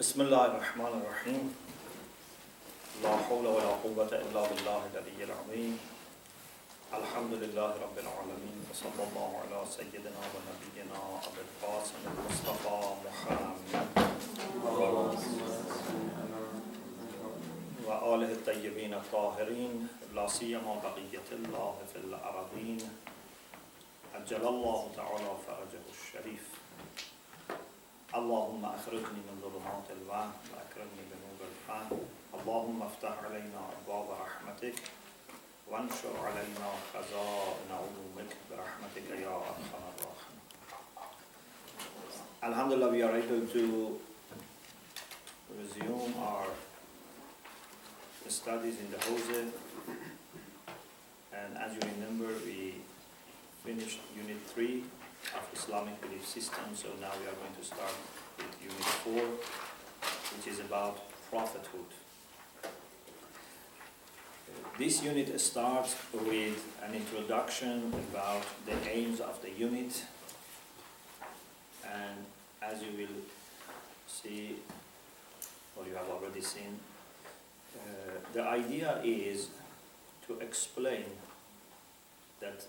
بسم الله الرحمن الرحيم لا حول ولا قوة إلا بالله العلي العظيم الحمد لله رب العالمين وصلى الله على سيدنا ونبينا أبي القاسم المصطفى محمد وآله الطيبين الطاهرين لا سيما بقية الله في الأرضين عجل الله تعالى فرجه الشريف اللهم أخرجني من ظلمات الوهم وأكرمني بنور الفهم اللهم افتح علينا أبواب رحمتك وانشر علينا خزائن علومك برحمتك يا أرحم الراحمين Alhamdulillah, we are able to resume our studies in the Hose. And as you remember, we finished Unit 3 of Islamic belief system, so now we are going to start with Unit 4, which is about prophethood. This unit starts with an introduction about the aims of the unit, and as you will see, or you have already seen, uh, the idea is to explain that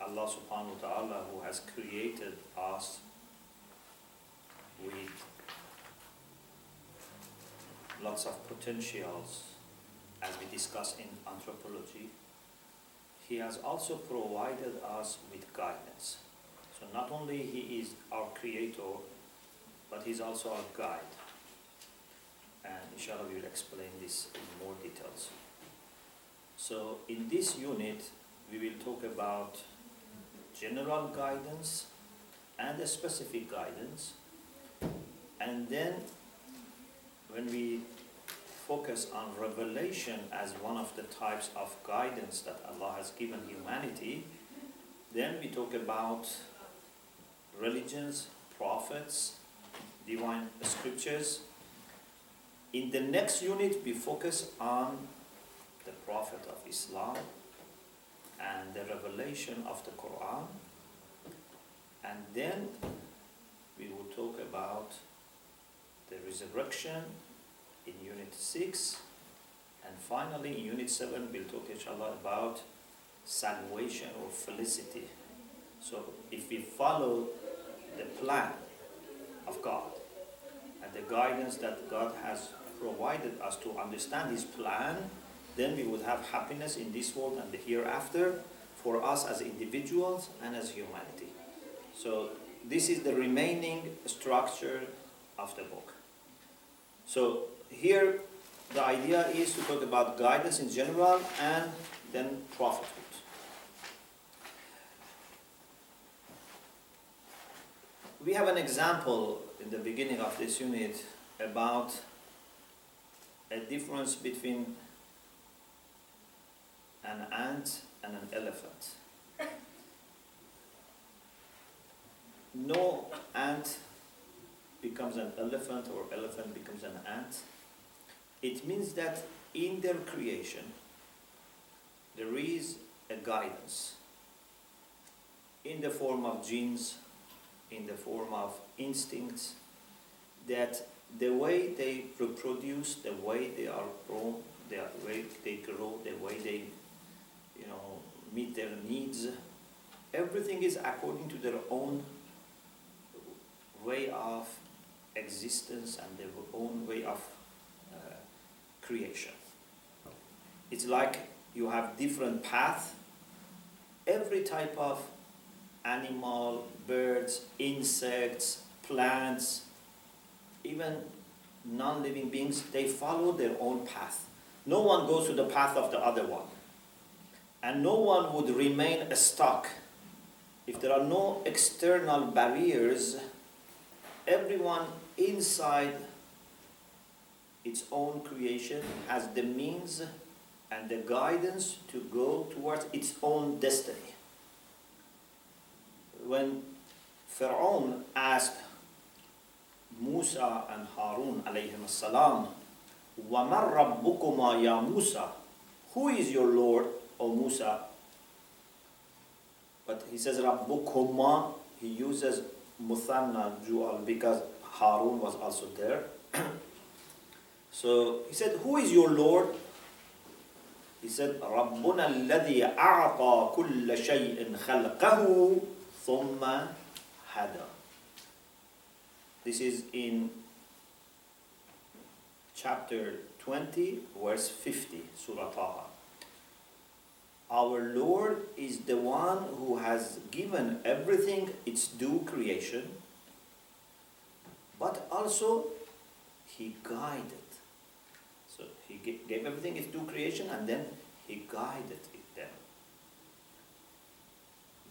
Allah subhanahu wa ta'ala who has created us with lots of potentials as we discuss in anthropology, he has also provided us with guidance. So not only he is our creator, but he's also our guide. And inshallah we will explain this in more details. So in this unit, we will talk about general guidance and a specific guidance. And then when we focus on revelation as one of the types of guidance that Allah has given humanity, then we talk about religions, prophets, divine scriptures. In the next unit, we focus on the Prophet of Islam and the revelation of the Quran. And then we will talk about the resurrection in Unit 6. And finally, in Unit 7, we'll talk, inshallah, about salvation or felicity. So if we follow the plan of God and the guidance that God has provided us to understand His plan, then we would have happiness in this world and the hereafter for us as individuals and as humanity. So this is the remaining structure of the book. So here the idea is to talk about guidance in general and then prophethood. We have an example in the beginning of this unit about a difference between an ant and an elephant. No ant becomes an elephant or elephant becomes an ant. It means that in their creation there is a guidance in the form of genes, in the form of instincts, that the way they reproduce, the way they are grown, the way they grow, the way they you know, meet their needs. Everything is according to their own way of existence and their own way of uh, creation. It's like you have different paths. Every type of animal, birds, insects, plants, even non-living beings, they follow their own path. No one goes to the path of the other one and no one would remain stuck. If there are no external barriers, everyone inside its own creation has the means and the guidance to go towards its own destiny. When Pharaoh asked Musa and Harun alayhim salam, وَمَنْ رَبُّكُمَا يَا Musa? Who is your Lord? or Musa. But he says Rabbukumma, he uses Muthanna dual because Harun was also there. so he said, Who is your Lord? He said, رَبُّنَا الَّذِي أَعْطَى كُلَّ شَيْءٍ خَلْقَهُ ثُمَّ hada. This is in chapter 20, verse 50, Surah Taha. Our Lord is the one who has given everything its due creation, but also He guided. So He gave everything its due creation and then He guided it them.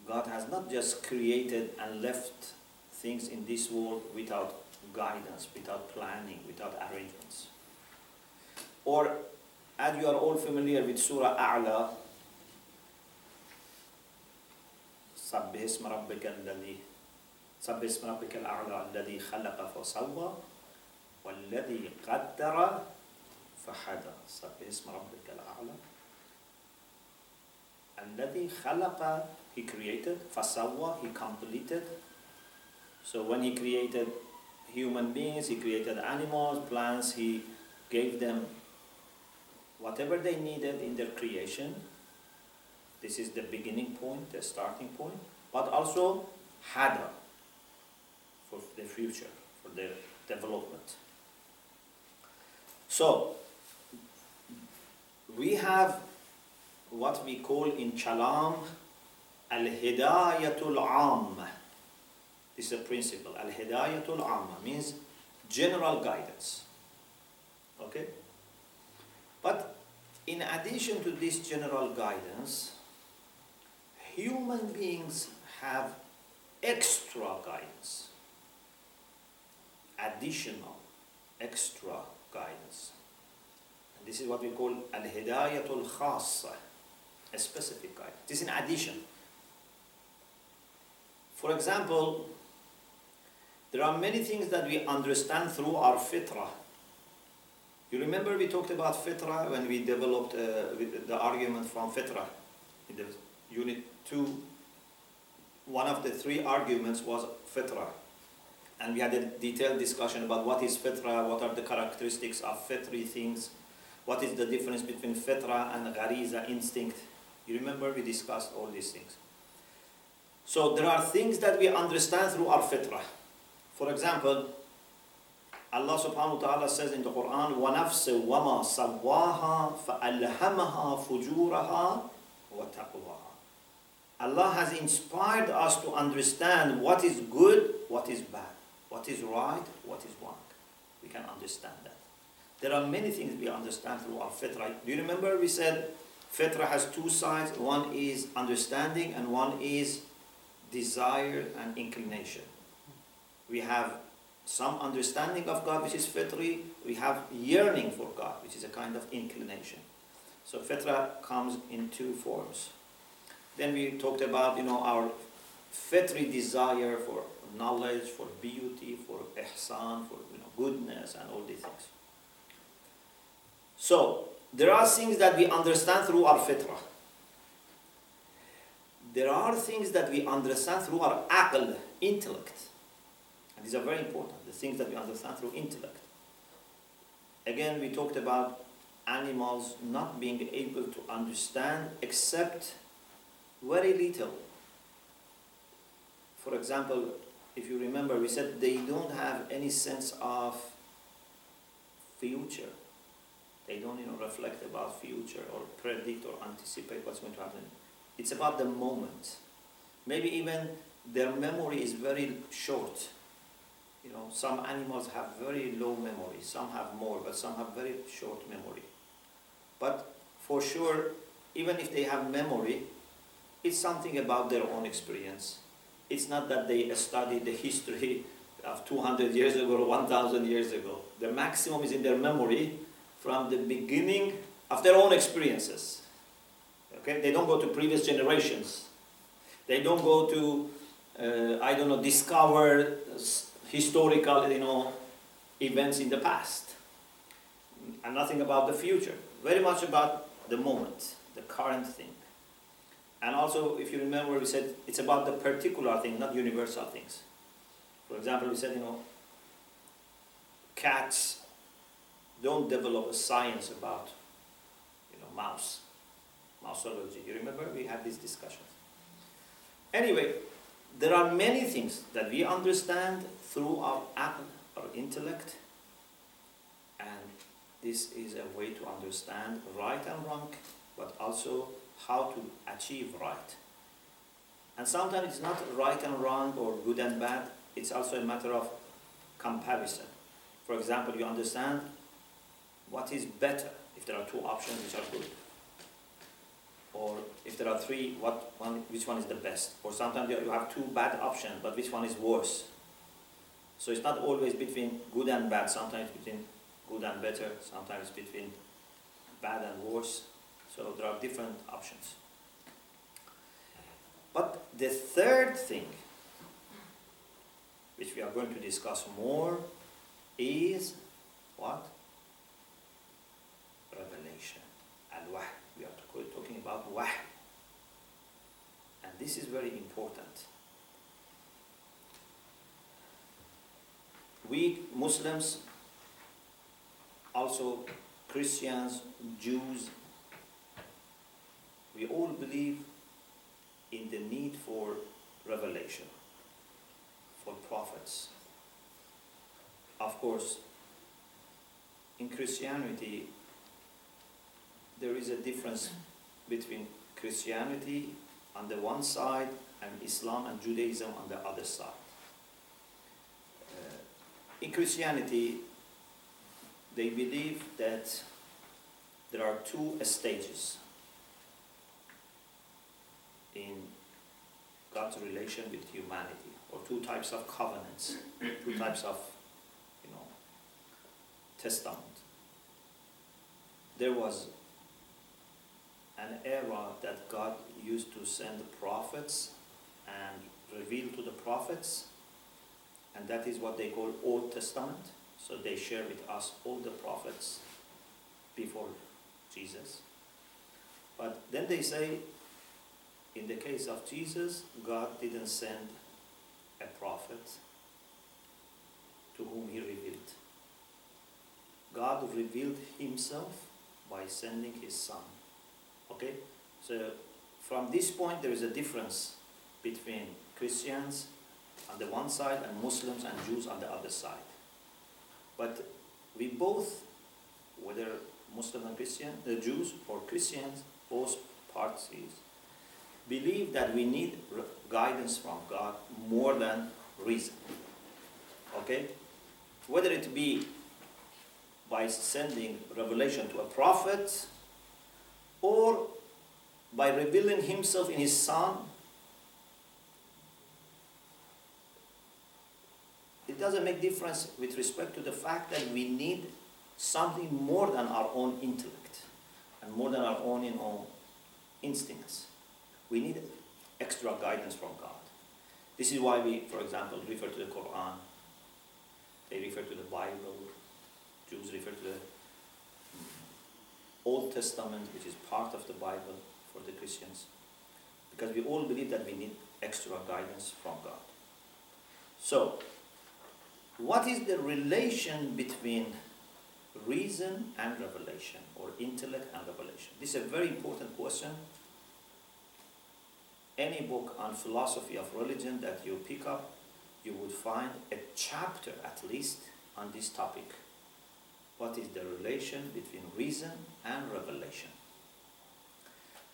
God has not just created and left things in this world without guidance, without planning, without arrangements. Or, as you are all familiar with Surah A'la, سبح اسم ربك الذي سبح اسم ربك الأعلى الذي خلق فسوى والذي قدر فهدى سبح اسم ربك الأعلى الذي خلق he created فسوى he completed so when he created human beings he created animals plants he gave them whatever they needed in their creation this is the beginning point, the starting point, but also hada for the future, for the development. So, we have what we call in Kalam Al-Hidayatul Amma. This is a principle. Al-Hidayatul Amma means general guidance. Okay? But in addition to this general guidance, human beings have extra guidance, additional, extra guidance. And this is what we call al-hidayatul khassa, a specific guidance. This is in addition. For example, there are many things that we understand through our fitrah. You remember we talked about fitrah when we developed uh, the argument from fitrah Unit 2, one of the three arguments was fitra. And we had a detailed discussion about what is fitra, what are the characteristics of fitri things, what is the difference between fitra and ghariza instinct. You remember we discussed all these things. So there are things that we understand through our fitra. For example, Allah subhanahu wa ta'ala says in the Quran, وَنَفْسٍ وَمَا سَوَّاهَا فَأَلْهَمَهَا فُجُورَهَا وَتَقْوَاهَا Allah has inspired us to understand what is good, what is bad, what is right, what is wrong. We can understand that. There are many things we understand through our fitrah. Do you remember we said fitrah has two sides? One is understanding and one is desire and inclination. We have some understanding of God, which is fitri. We have yearning for God, which is a kind of inclination. So fitrah comes in two forms. Then we talked about, you know, our fitri desire for knowledge, for beauty, for ihsan, for you know, goodness and all these things. So, there are things that we understand through our fitrah. There are things that we understand through our aql, intellect. And these are very important, the things that we understand through intellect. Again, we talked about animals not being able to understand except very little. For example, if you remember, we said they don't have any sense of future. They don't, you know, reflect about future or predict or anticipate what's going to happen. It's about the moment. Maybe even their memory is very short. You know, some animals have very low memory, some have more, but some have very short memory. But for sure, even if they have memory, it's something about their own experience. It's not that they studied the history of 200 years ago or 1,000 years ago. The maximum is in their memory from the beginning of their own experiences. Okay? They don't go to previous generations. They don't go to, uh, I don't know, discover historical, you know, events in the past. And nothing about the future. Very much about the moment, the current thing. And also, if you remember, we said it's about the particular thing, not universal things. For example, we said, you know, cats don't develop a science about, you know, mouse, mouseology. You remember we had these discussions. Anyway, there are many things that we understand through our aql, our intellect, and this is a way to understand right and wrong, but also how to achieve right. And sometimes it's not right and wrong or good and bad, it's also a matter of comparison. For example, you understand what is better if there are two options which are good. Or if there are three, what one, which one is the best? Or sometimes you have two bad options, but which one is worse? So it's not always between good and bad, sometimes between good and better, sometimes between bad and worse. So there are different options. But the third thing, which we are going to discuss more, is what? Revelation. and wahy We are talking about wahy. And this is very important. We Muslims, also Christians, Jews, we all believe in the need for revelation, for prophets. Of course, in Christianity, there is a difference between Christianity on the one side and Islam and Judaism on the other side. Uh, in Christianity, they believe that there are two stages in Relation with humanity, or two types of covenants, two types of, you know, testament. There was an era that God used to send prophets and reveal to the prophets, and that is what they call Old Testament. So they share with us all the prophets before Jesus. But then they say, in the case of Jesus, God didn't send a prophet to whom he revealed. God revealed himself by sending his son. Okay? So from this point there is a difference between Christians on the one side and Muslims and Jews on the other side. But we both, whether Muslim and Christian, the Jews or Christians, both parties, believe that we need guidance from God more than reason. Okay? Whether it be by sending revelation to a prophet or by revealing himself in his son, it doesn't make difference with respect to the fact that we need something more than our own intellect and more than our own know, instincts. We need extra guidance from God. This is why we, for example, refer to the Quran. They refer to the Bible. Jews refer to the Old Testament, which is part of the Bible for the Christians. Because we all believe that we need extra guidance from God. So, what is the relation between reason and revelation, or intellect and revelation? This is a very important question any book on philosophy of religion that you pick up, you would find a chapter at least on this topic. What is the relation between reason and revelation?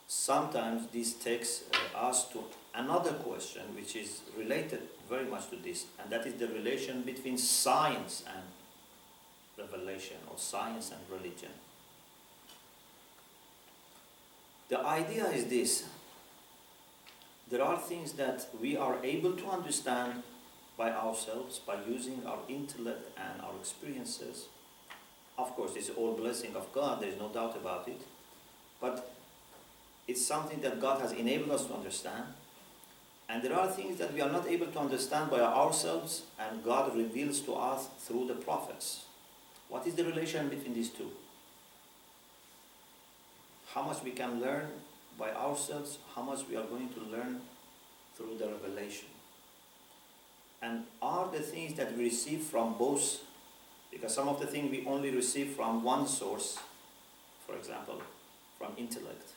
Sometimes this takes uh, us to another question which is related very much to this, and that is the relation between science and revelation, or science and religion. The idea is this there are things that we are able to understand by ourselves, by using our intellect and our experiences. Of course, it's all blessing of God, there is no doubt about it. But it's something that God has enabled us to understand. And there are things that we are not able to understand by ourselves, and God reveals to us through the prophets. What is the relation between these two? How much we can learn by ourselves how much we are going to learn through the revelation. And are the things that we receive from both Because some of the things we only receive from one source, for example, from intellect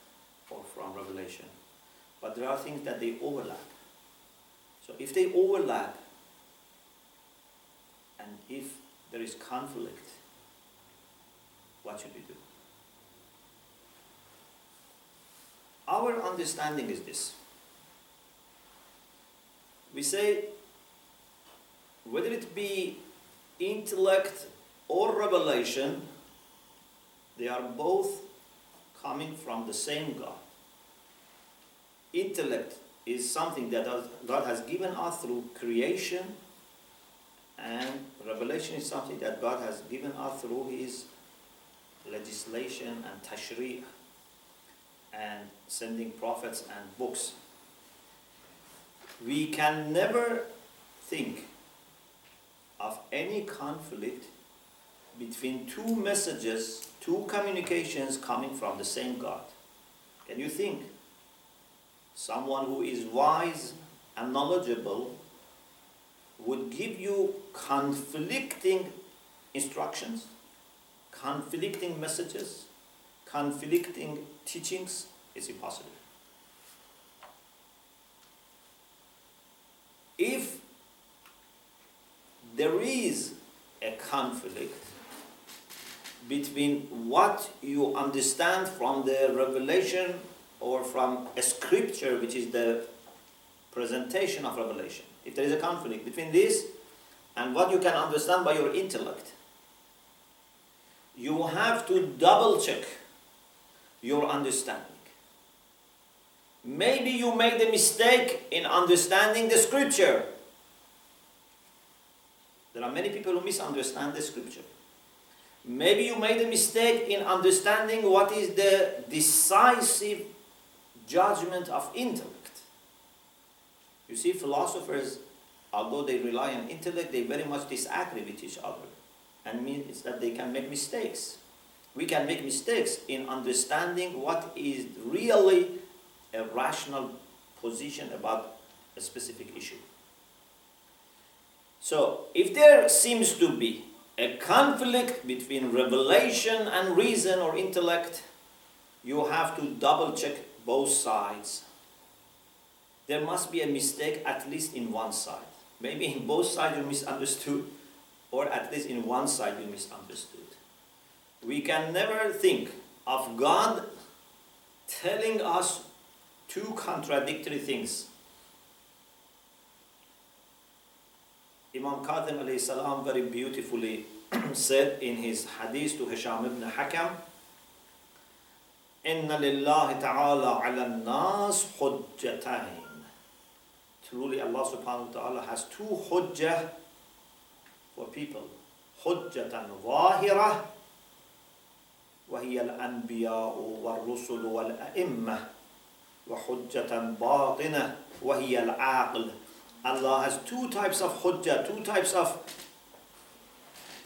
or from revelation. But there are things that they overlap. So if they overlap, and if there is conflict, what should we do? Our understanding is this. We say, whether it be intellect or revelation, they are both coming from the same God. Intellect is something that God has given us through creation, and revelation is something that God has given us through His legislation and tashri' and sending prophets and books. We can never think of any conflict between two messages, two communications coming from the same God. Can you think? Someone who is wise and knowledgeable would give you conflicting instructions, conflicting messages, conflicting teachings. is impossible. If there is a conflict between what you understand from the revelation or from a scripture, which is the presentation of revelation. If there is a conflict between this and what you can understand by your intellect, you have to double check your understanding. Maybe you made a mistake in understanding the scripture. There are many people who misunderstand the scripture. Maybe you made a mistake in understanding what is the decisive judgment of intellect. You see, philosophers, although they rely on intellect, they very much disagree with each other. And means that they can make mistakes. We can make mistakes in understanding what is really a rational position about a specific issue. So, if there seems to be a conflict between revelation and reason or intellect, you have to double check both sides. There must be a mistake at least in one side. Maybe in both sides you misunderstood, or at least in one side you misunderstood. We can never think of God telling us two contradictory things Imam Kadhim alayhi salam very beautifully said in his hadith to Hisham ibn Hakam, Inna lillahi ta'ala ala nas hujjatain. Truly Allah subhanahu wa ta'ala has two hujjah for people. Hujjatan zahira وهي الأنبياء والرسل والأئمة وحجة باطنة وهي العاقل Allah has two types of hujjah, two types of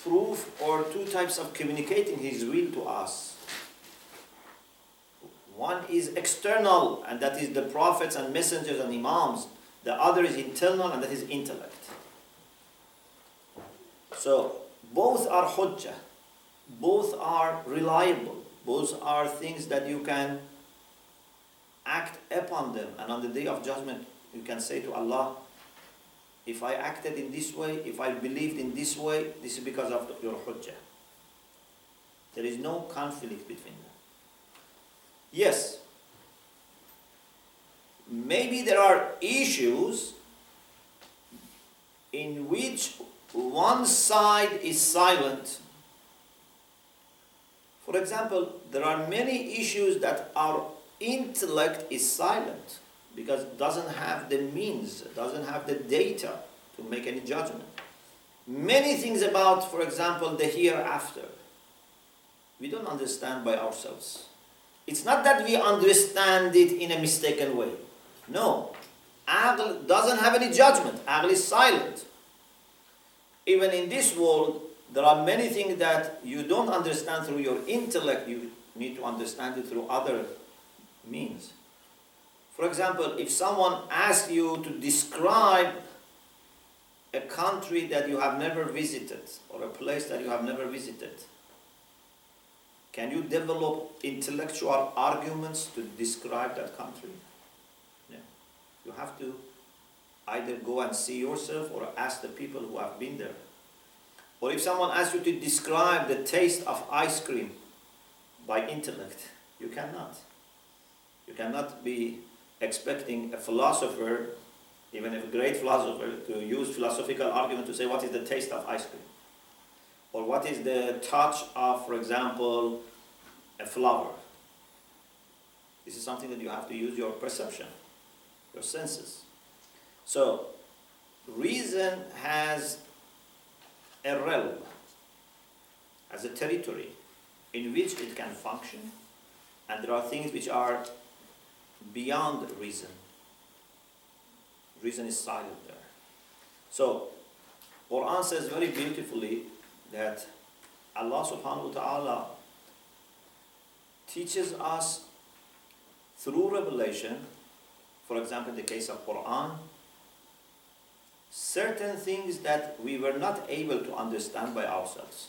proof or two types of communicating His will to us. One is external, and that is the prophets and messengers and imams. The other is internal, and that is intellect. So, both are hujjah. Both are reliable. Both are things that you can act upon them. And on the day of judgment, you can say to Allah, if I acted in this way, if I believed in this way, this is because of your hujjah. There is no conflict between them. Yes, maybe there are issues in which one side is silent. For example, there are many issues that our intellect is silent because it doesn't have the means, doesn't have the data to make any judgment. Many things about, for example, the hereafter, we don't understand by ourselves. It's not that we understand it in a mistaken way. No. Aql doesn't have any judgment. Aql is silent. Even in this world, there are many things that you don't understand through your intellect. You need to understand it through other means. For example, if someone asks you to describe a country that you have never visited or a place that you have never visited, can you develop intellectual arguments to describe that country? No. You have to either go and see yourself or ask the people who have been there. Or if someone asks you to describe the taste of ice cream by intellect, you cannot. You cannot be expecting a philosopher, even a great philosopher, to use philosophical argument to say what is the taste of ice cream. Or what is the touch of, for example, a flower. This is something that you have to use your perception, your senses. So, reason has a realm, as a territory in which it can function, and there are things which are beyond reason. Reason is silent there. So, Quran says very beautifully that Allah subhanahu wa ta'ala teaches us through revelation, for example, in the case of Quran, certain things that we were not able to understand by ourselves.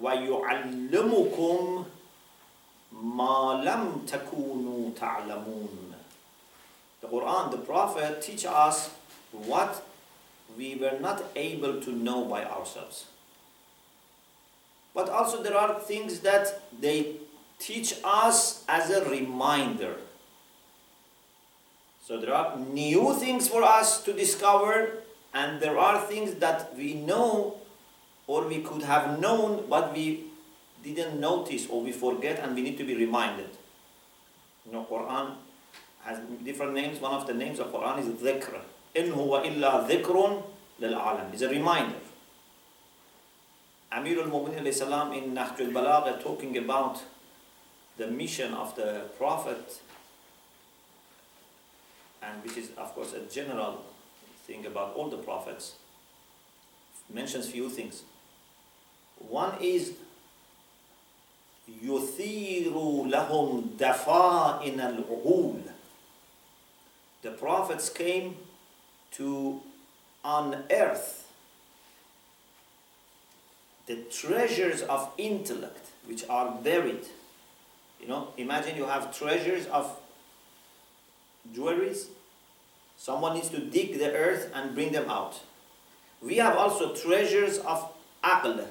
وَيُعَلِّمُكُمْ مَا لَمْ تَكُونُوا تَعْلَمُونَ The Quran, the Prophet teach us what we were not able to know by ourselves. But also there are things that they teach us as a reminder. So there are new things for us to discover, and there are things that we know or we could have known, but we didn't notice or we forget, and we need to be reminded. You know, Quran has different names. One of the names of Quran is dhikr. إن هو إلا ذكر للعالم. It's a reminder. Amir al-Mu'minin in Nahj al-Balagha talking about the mission of the Prophet, and which is, of course, a general thing about all the prophets, mentions few things. One is يثير لهم دفائن العقول. The prophets came to unearth the treasures of intellect which are buried you know, imagine you have treasures of jewelries. Someone needs to dig the earth and bring them out. We have also treasures of aql,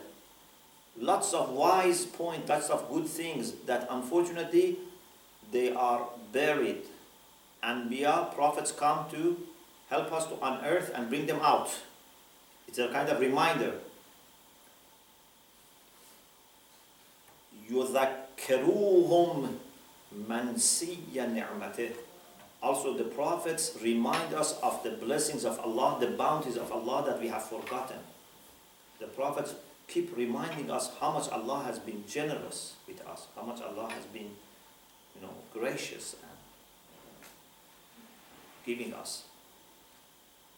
lots of wise points, lots of good things that unfortunately they are buried. And via prophets come to help us to unearth and bring them out. It's a kind of reminder. يذكروهم منسي نعمته also the prophets remind us of the blessings of Allah, the bounties of Allah that we have forgotten. The prophets keep reminding us how much Allah has been generous with us, how much Allah has been, you know, gracious and giving us.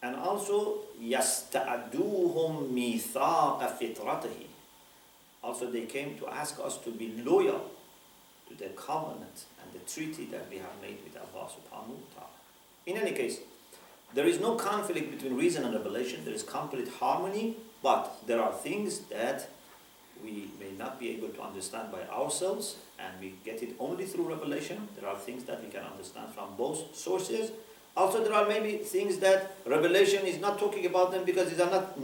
And also, يَسْتَعْدُوهُمْ مِيثَاقَ فِطْرَتِهِ also, they came to ask us to be loyal to the covenant and the treaty that we have made with Allah subhanahu wa ta'ala. In any case, there is no conflict between reason and revelation. There is complete harmony, but there are things that we may not be able to understand by ourselves, and we get it only through revelation. There are things that we can understand from both sources. Also, there are maybe things that revelation is not talking about them because these are not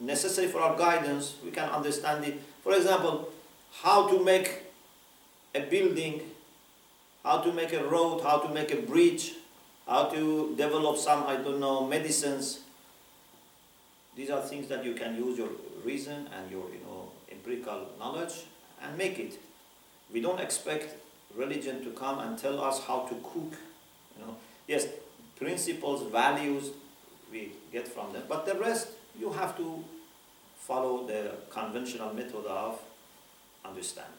necessary for our guidance. We can understand it for example, how to make a building, how to make a road, how to make a bridge, how to develop some, I don't know, medicines. These are things that you can use your reason and your, you know, empirical knowledge and make it. We don't expect religion to come and tell us how to cook, you know. Yes, principles, values, we get from them, but the rest you have to follow the conventional method of understanding.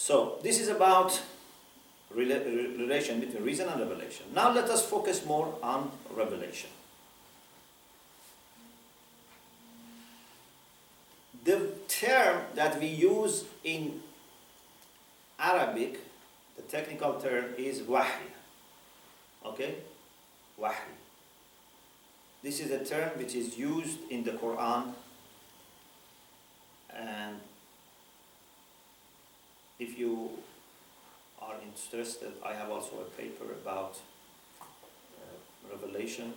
So this is about relation between reason and revelation. Now let us focus more on revelation. The term that we use in Arabic, the technical term is wahy. Okay? Wahy. this is a term which is used in the Quran and if you are interested, I have also a paper about uh, Revelation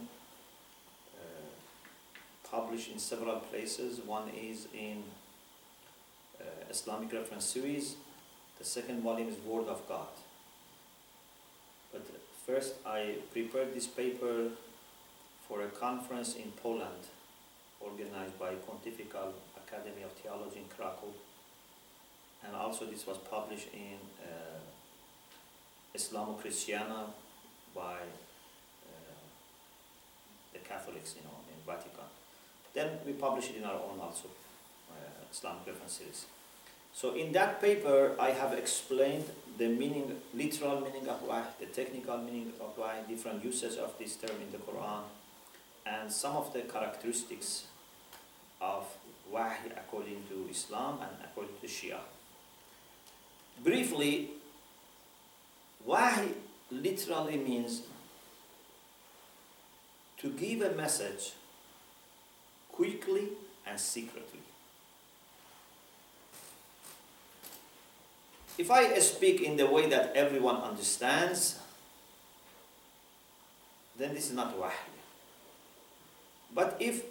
uh, published in several places. One is in uh, Islamic Reference Series, the second volume is Word of God. But first, I prepared this paper for a conference in Poland organized by Pontifical Academy of Theology in Krakow. And also this was published in uh, Islamochristiana by uh, the Catholics, you know, in Vatican. Then we published it in our own also, uh, Islamic reference series. So in that paper, I have explained the meaning, literal meaning of wahy, the technical meaning of wahy, different uses of this term in the Quran, and some of the characteristics of wahy according to Islam and according to Shia. Briefly, wahy literally means to give a message quickly and secretly. If I speak in the way that everyone understands, then this is not wahy. But if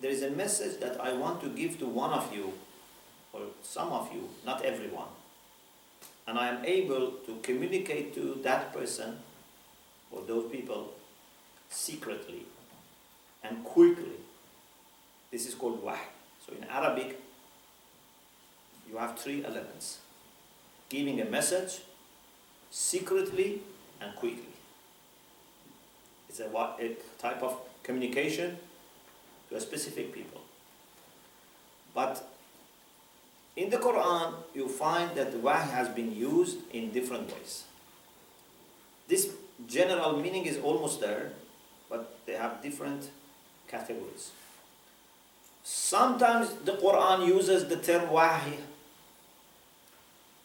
there is a message that I want to give to one of you, or some of you, not everyone, and I am able to communicate to that person or those people secretly and quickly, this is called wahy. So in Arabic, you have three elements giving a message secretly and quickly. It's a, a type of communication to a specific people. But in the Quran, you find that wahy has been used in different ways. This general meaning is almost there, but they have different categories. Sometimes the Quran uses the term wahy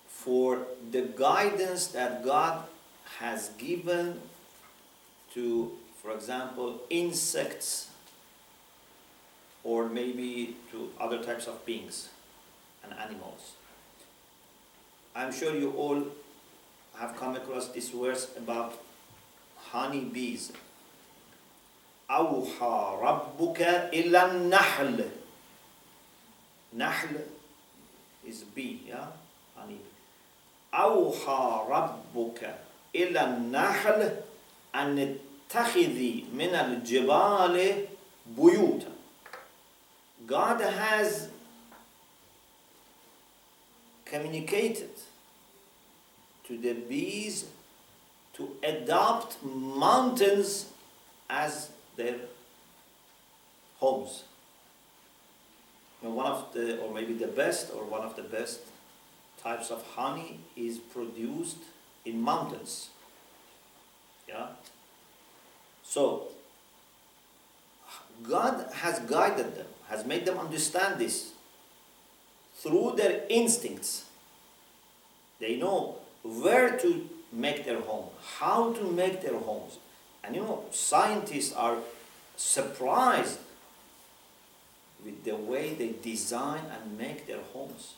for the guidance that God has given to, for example, insects or maybe to other types of beings and animals. I'm sure you all have come across this verse about honey bees. أوحى ربك إلى النحل Nahl is bee, yeah? Honey bee. أوحى ربك إلى النحل أن اتخذي من الجبال بيوتا God has communicated to the bees to adopt mountains as their homes. one of the, or maybe the best, or one of the best types of honey is produced in mountains. Yeah? So, God has guided them, has made them understand this through their instincts. They know where to make their home, how to make their homes. And you know, scientists are surprised with the way they design and make their homes.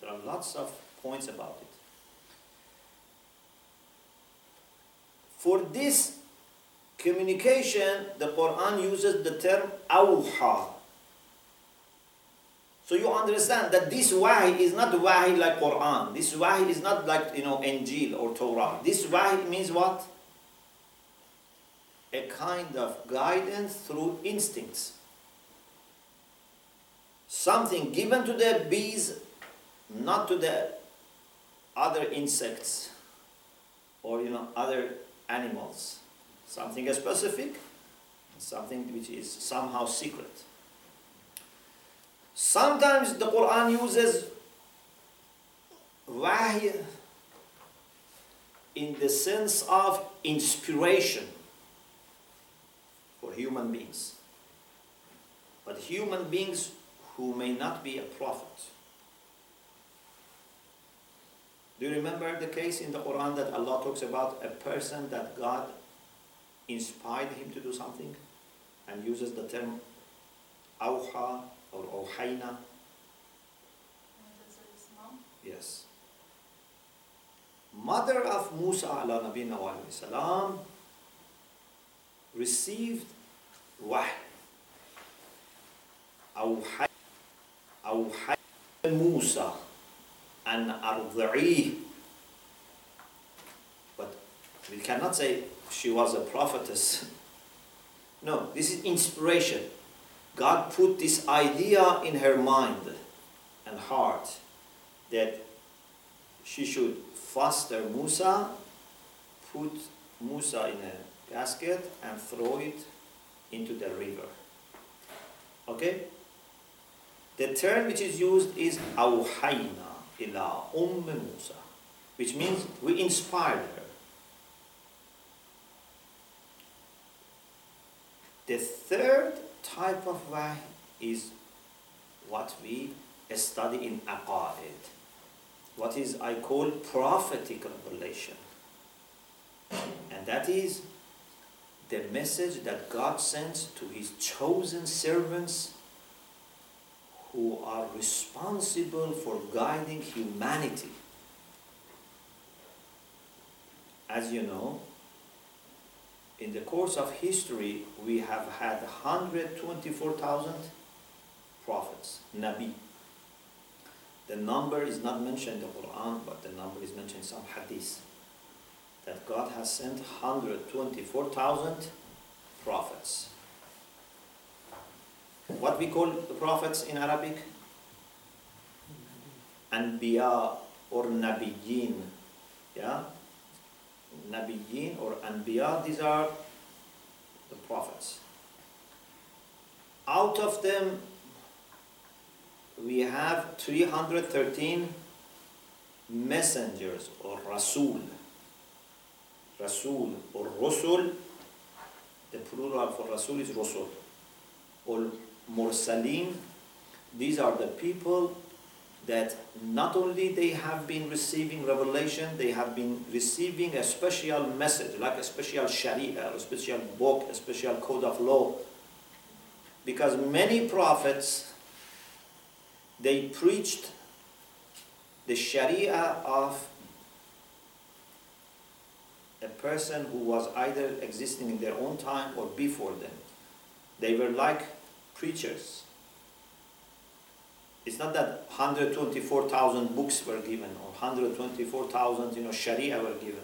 There are lots of points about it. For this communication, the Quran uses the term awha. So you understand that this wahi is not wahi like Quran. This wahi is not like, you know, Injil or Torah. This wahi means what? A kind of guidance through instincts. Something given to the bees not to the other insects or you know other animals something specific something which is somehow secret sometimes the quran uses wahy in the sense of inspiration for human beings. But human beings who may not be a prophet. Do you remember the case in the Quran that Allah talks about a person that God inspired him to do something and uses the term awha or awhayna. And that's his mom. Yes. Mother of Musa ala nabina wa alayhi salam received wahy. أوحي أوحي موسى أن أرضعيه But we cannot say she was a prophetess. No, this is inspiration. God put this idea in her mind and heart that she should foster Musa, put Musa in a casket and throw it into the river. Okay? The term which is used is awhayna ila umm Musa, which means we inspired her. The third type of wahy is what we study in aqaid. What is I call prophetic revelation. And that is the message that God sends to his chosen servants who are responsible for guiding humanity. As you know, in the course of history, we have had 124,000 prophets, Nabi. The number is not mentioned in the Quran, but the number is mentioned in some hadith. That God has sent 124,000 prophets. What we call the prophets in Arabic? Anbiya or Nabiyyin. Yeah? Nabiyyin or Anbiya, these are the prophets. Out of them, we have 313 messengers or Rasul. Rasul or Rusul, the plural for Rasul is Rusul. Or Mursaleen, these are the people that not only they have been receiving revelation, they have been receiving a special message, like a special sharia, a special book, a special code of law. Because many prophets, they preached the sharia of a person who was either existing in their own time or before them. They were like preachers. It's not that 124,000 books were given or 124,000 you know, Sharia were given.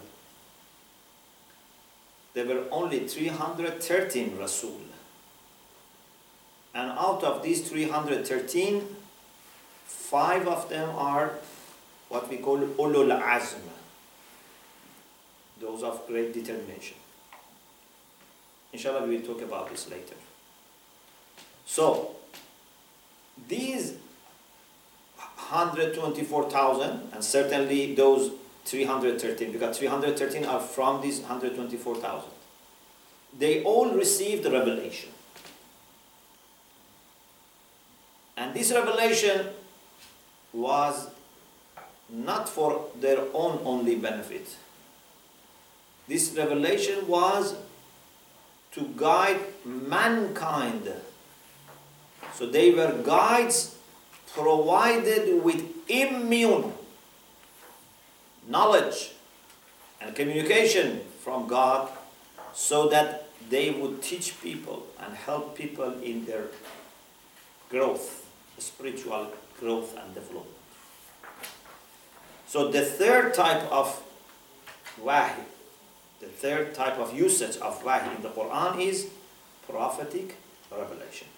There were only 313 Rasul. And out of these 313, five of them are what we call ulul azm, those of great determination. Inshallah, we will talk about this later. So, these 124,000, and certainly those 313, because 313 are from these 124,000, they all received the revelation. And this revelation was not for their own only benefit. This revelation was to guide mankind. So they were guides provided with immune knowledge and communication from God so that they would teach people and help people in their growth, spiritual growth and development. So the third type of wahi, the third type of usage of wahi in the Quran is prophetic revelation.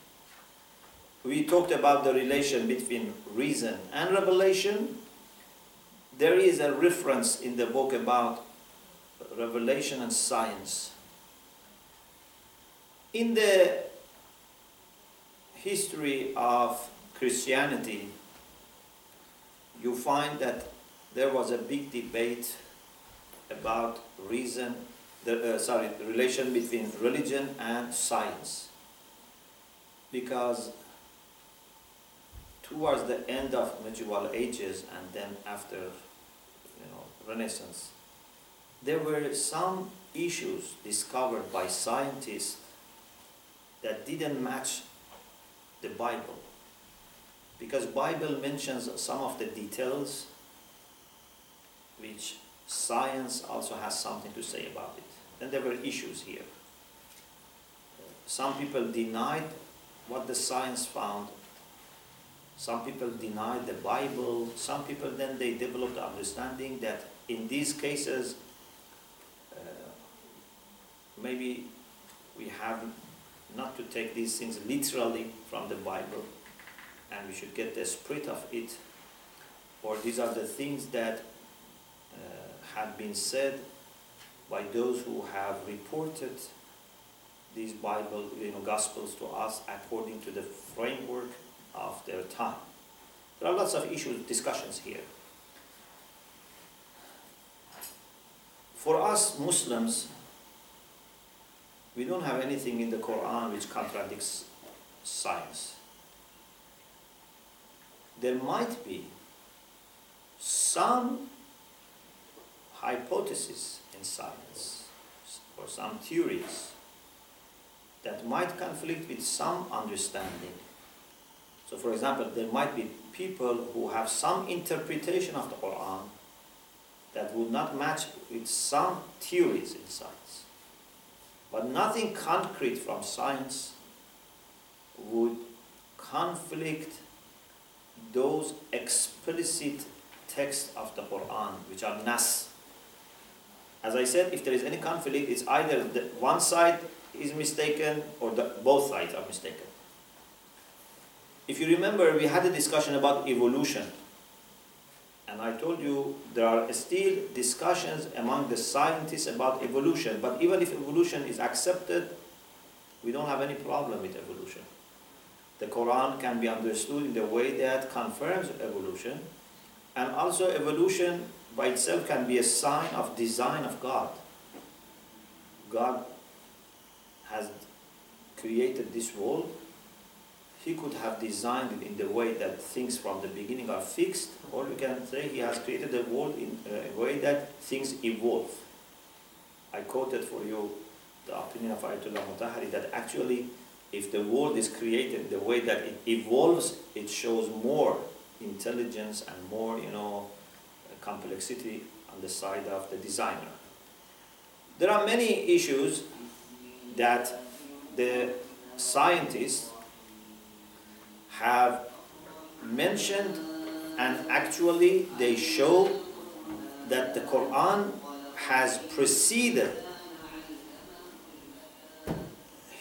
We talked about the relation between reason and revelation. There is a reference in the book about revelation and science. In the history of Christianity, you find that there was a big debate about reason, the, uh, sorry, the relation between religion and science. Because towards the end of medieval ages and then after you know, Renaissance, there were some issues discovered by scientists that didn't match the Bible. Because Bible mentions some of the details which science also has something to say about it. Then there were issues here. Some people denied what the science found. Some people deny the Bible. Some people then they develop the understanding that in these cases, uh, maybe we have not to take these things literally from the Bible, and we should get the spirit of it, or these are the things that uh, have been said by those who have reported these Bible, you know, Gospels to us according to the framework of their time. There are lots of issues, discussions here. For us Muslims, we don't have anything in the Quran which contradicts science. There might be some hypothesis in science or some theories that might conflict with some understanding. So, for example, there might be people who have some interpretation of the Quran that would not match with some theories in science. But nothing concrete from science would conflict those explicit texts of the Quran, which are nas. As I said, if there is any conflict, it's either the one side is mistaken or the, both sides are mistaken. If you remember, we had a discussion about evolution. And I told you there are still discussions among the scientists about evolution. But even if evolution is accepted, we don't have any problem with evolution. The Quran can be understood in the way that confirms evolution. And also evolution by itself can be a sign of design of God. God has created this world, he could have designed it in the way that things from the beginning are fixed, or you can say he has created the world in uh, a way that things evolve. I quoted for you the opinion of Ayatollah Mutahari that actually if the world is created the way that it evolves, it shows more intelligence and more, you know, complexity on the side of the designer. There are many issues that the scientists have mentioned and actually they show that the Quran has preceded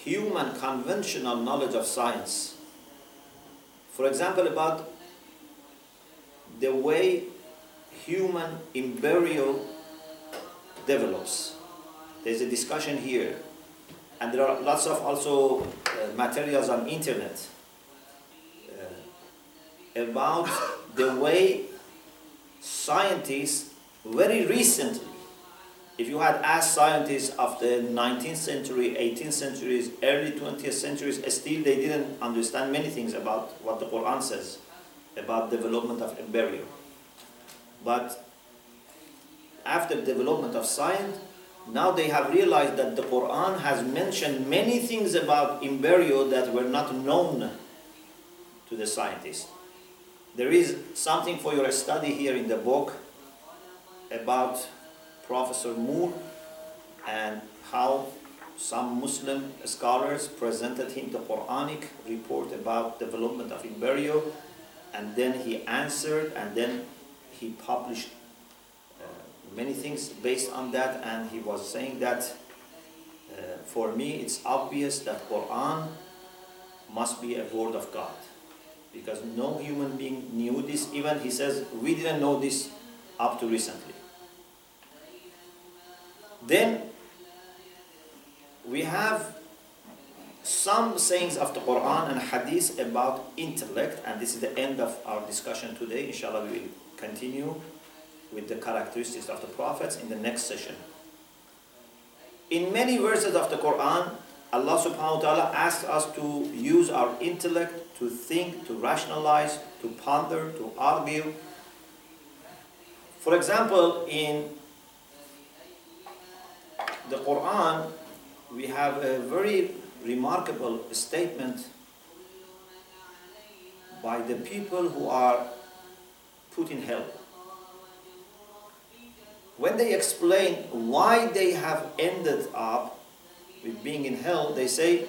human conventional knowledge of science. For example, about the way human embryo develops. There's a discussion here and there are lots of also uh, materials on internet about the way scientists very recently if you had asked scientists of the 19th century 18th centuries early 20th centuries still they didn't understand many things about what the quran says about development of embryo but after development of science now they have realized that the Quran has mentioned many things about embryo that were not known to the scientists. There is something for your study here in the book about Professor Moore and how some Muslim scholars presented him the Quranic report about development of embryo and then he answered and then he published many things based on that and he was saying that uh, for me it's obvious that Quran must be a word of God because no human being knew this. Even he says we didn't know this up to recently. Then we have some sayings of the Quran and Hadith about intellect and this is the end of our discussion today. Inshallah we will continue with the characteristics of the prophets in the next session. In many verses of the Quran, Allah subhanahu wa ta'ala asks us to use our intellect to think, to rationalize, to ponder, to argue. For example, in the Quran, we have a very remarkable statement by the people who are put in hell. When they explain why they have ended up being in hell, they say,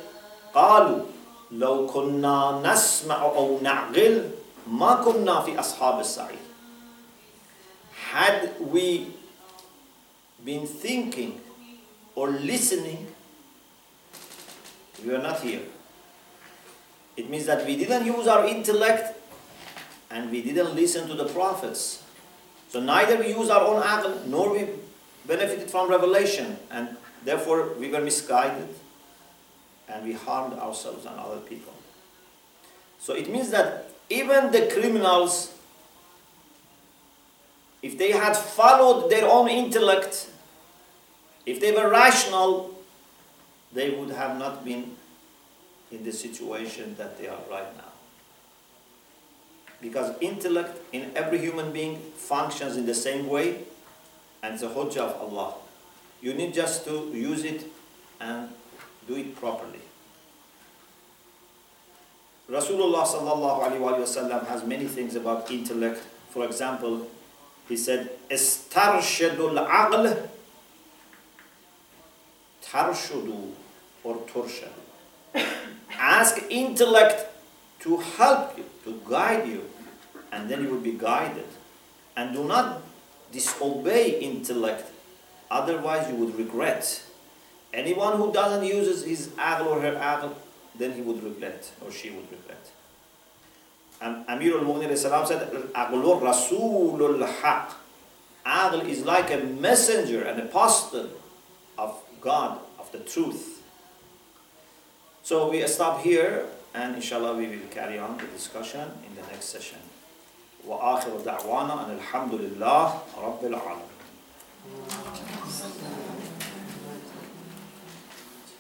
قالوا لو كنا نسمع أو نعقل ما كنا في أصحاب السعير. Had we been thinking or listening, we are not here. It means that we didn't use our intellect and we didn't listen to the prophets. So neither we use our own aql nor we benefited from revelation and therefore we were misguided and we harmed ourselves and other people. So it means that even the criminals, if they had followed their own intellect, if they were rational, they would have not been in the situation that they are right now. Because intellect in every human being functions in the same way and the hujjah of Allah. You need just to use it and do it properly. Rasulullah sallallahu alaihi wasallam has many things about intellect. For example, he said, "Estarshadul aql tarshudu or turshadu." Ask intellect to help you, to guide you, and then you will be guided. And do not disobey intellect, otherwise you would regret. Anyone who doesn't use his aql or her aql, then he would regret or she would regret. And Amir al-Mu'min said, Aqlu Rasulul Haq. Aql is like a messenger, an apostle of God, of the truth. So we stop here and inshallah we will carry on the discussion in the next session. وآخر دعوانا أن الحمد لله رب العالمين Thank you.